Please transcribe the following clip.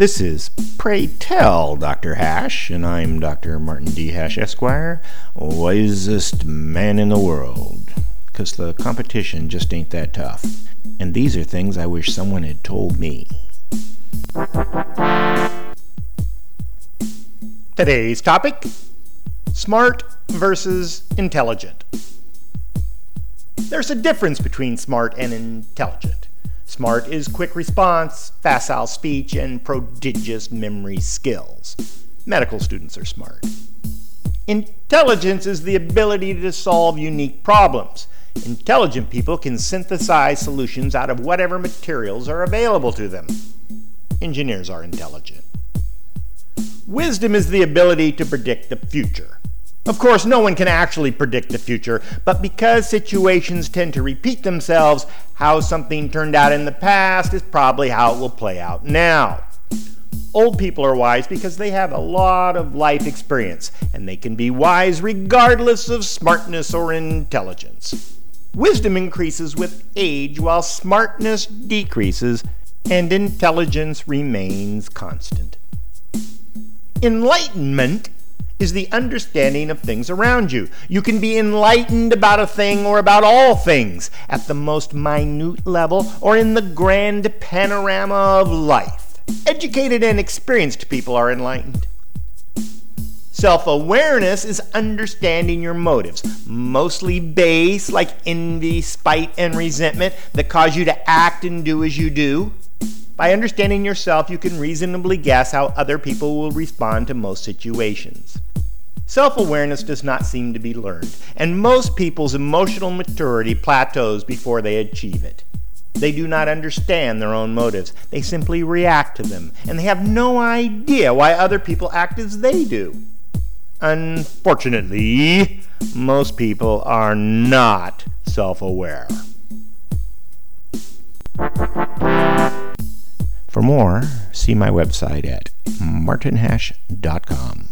This is Pray Tell Dr. Hash, and I'm Dr. Martin D. Hash, Esquire, wisest man in the world. Because the competition just ain't that tough. And these are things I wish someone had told me. Today's topic smart versus intelligent. There's a difference between smart and intelligent. Smart is quick response, facile speech, and prodigious memory skills. Medical students are smart. Intelligence is the ability to solve unique problems. Intelligent people can synthesize solutions out of whatever materials are available to them. Engineers are intelligent. Wisdom is the ability to predict the future. Of course, no one can actually predict the future, but because situations tend to repeat themselves, how something turned out in the past is probably how it will play out now. Old people are wise because they have a lot of life experience, and they can be wise regardless of smartness or intelligence. Wisdom increases with age while smartness decreases and intelligence remains constant. Enlightenment is the understanding of things around you. You can be enlightened about a thing or about all things at the most minute level or in the grand panorama of life. Educated and experienced people are enlightened. Self awareness is understanding your motives, mostly base, like envy, spite, and resentment, that cause you to act and do as you do. By understanding yourself, you can reasonably guess how other people will respond to most situations. Self awareness does not seem to be learned, and most people's emotional maturity plateaus before they achieve it. They do not understand their own motives, they simply react to them, and they have no idea why other people act as they do. Unfortunately, most people are not self aware. For more, see my website at martinhash.com.